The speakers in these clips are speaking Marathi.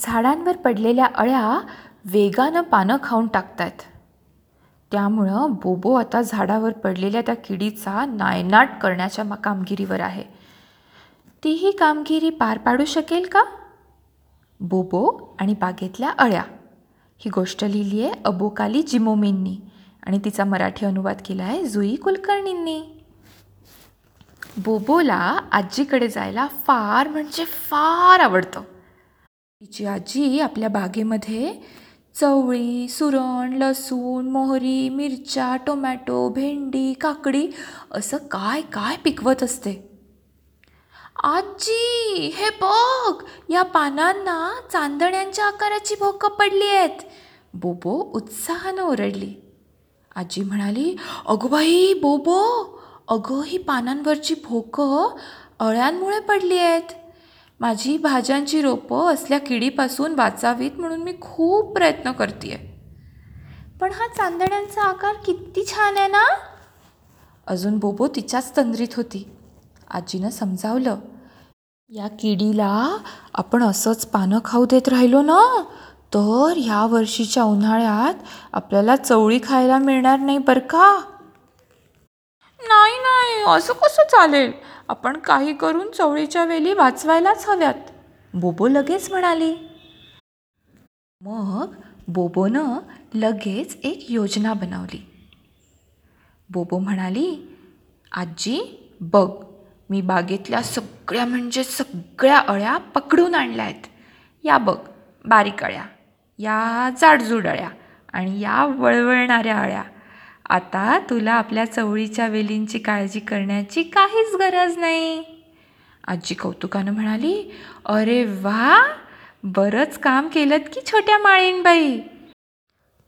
झाडांवर पडलेल्या अळ्या वेगानं पानं खाऊन टाकतायत. त्यामुळं बोबो आता झाडावर पडलेल्या त्या किडीचा नायनाट करण्याच्या कामगिरीवर आहे. ती ही कामगिरी पार पाडू शकेल का? बोबो आणि बागेतल्या अळ्या. ही गोष्ट लिहिली आहे अबोकाली जिमोमींनी आणि तिचा मराठी अनुवाद केला आहे जुई कुलकर्णींनी. बोबोला आजीकडे जायला फार म्हणजे फार आवडतं. तिची आजी आपल्या बागेमध्ये चवळी सुरण लसूण मोहरी मिरच्या टोमॅटो भेंडी काकडी असं काय काय पिकवत असते. आजी हे बघ या पानांना चांदण्यांच्या आकाराची भोकं पडली आहेत. बोबो उत्साहानं ओरडली. आजी म्हणाली अगं बाई बोबो अगं ही पानांवरची भोकं अळ्यांमुळे पडली आहेत. माझी भाज्यांची रोपं असल्या किडीपासून वाचावीत म्हणून मी खूप प्रयत्न करते पण हा चांदण्यांचा आकार किती छान आहे ना? अजून बोबो तिच्याच तंद्रीत होती. आजीनं समजावलं या किडीला आपण असंच पानं खाऊ देत राहिलो ना तर ह्या वर्षीच्या उन्हाळ्यात आपल्याला चवळी खायला मिळणार नाही बरं का? नाही नाही असं कसं चालेल? आपण काही करून चवळीच्या वेली वाचवायलाच हव्यात. बोबो लगेच म्हणाली. मग बोबोनं लगेच एक योजना बनवली. बोबो म्हणाली आजी बघ मी बागेतल्या सगळ्या म्हणजे सगळ्या अळ्या पकडून आणल्या आहेत या बघ बारीक अळ्या या जाडजूड अळ्या आणि या वळवळणाऱ्या अळ्या. आता तुला आपल्या चवळीच्या वेलींची काळजी करण्याची काहीच गरज नाही. आजी कौतुकानं म्हणाली अरे वा बरंच काम केलं की छोट्या माळीणबाई.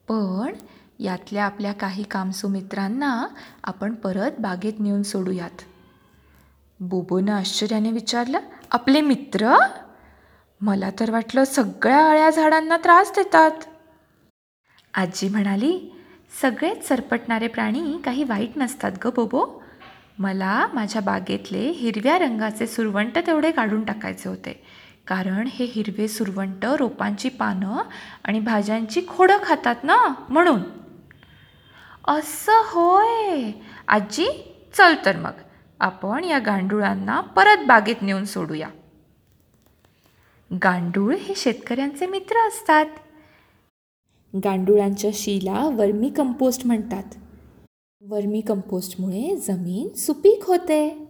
पण यातल्या आपल्या काही कामसुमित्रांना आपण परत बागेत नेऊन सोडूयात. बोबोनं आश्चर्याने विचारलं आपले मित्र? मला तर वाटलं सगळ्या अळ्या झाडांना त्रास देतात. आजी म्हणाली सगळेच सरपटणारे प्राणी काही वाईट नसतात ग बोबो. मला माझ्या बागेतले हिरव्या रंगाचे सुरवंट तेवढे काढून टाकायचे होते. कारण हे हिरवे सुरवंट रोपांची पानं आणि भाज्यांची खोडं खातात ना म्हणून. असं होय. आजी चल तर मग. आपण या गांडुळांना परत बागेत नेऊन सोडूया. गांडूळ हे शेतकऱ्यांचे मित्र असतात. गांडुळांच्या शीला वर्मी कंपोस्ट म्हणतात. वर्मी कंपोस्टमुळे जमीन सुपीक होते.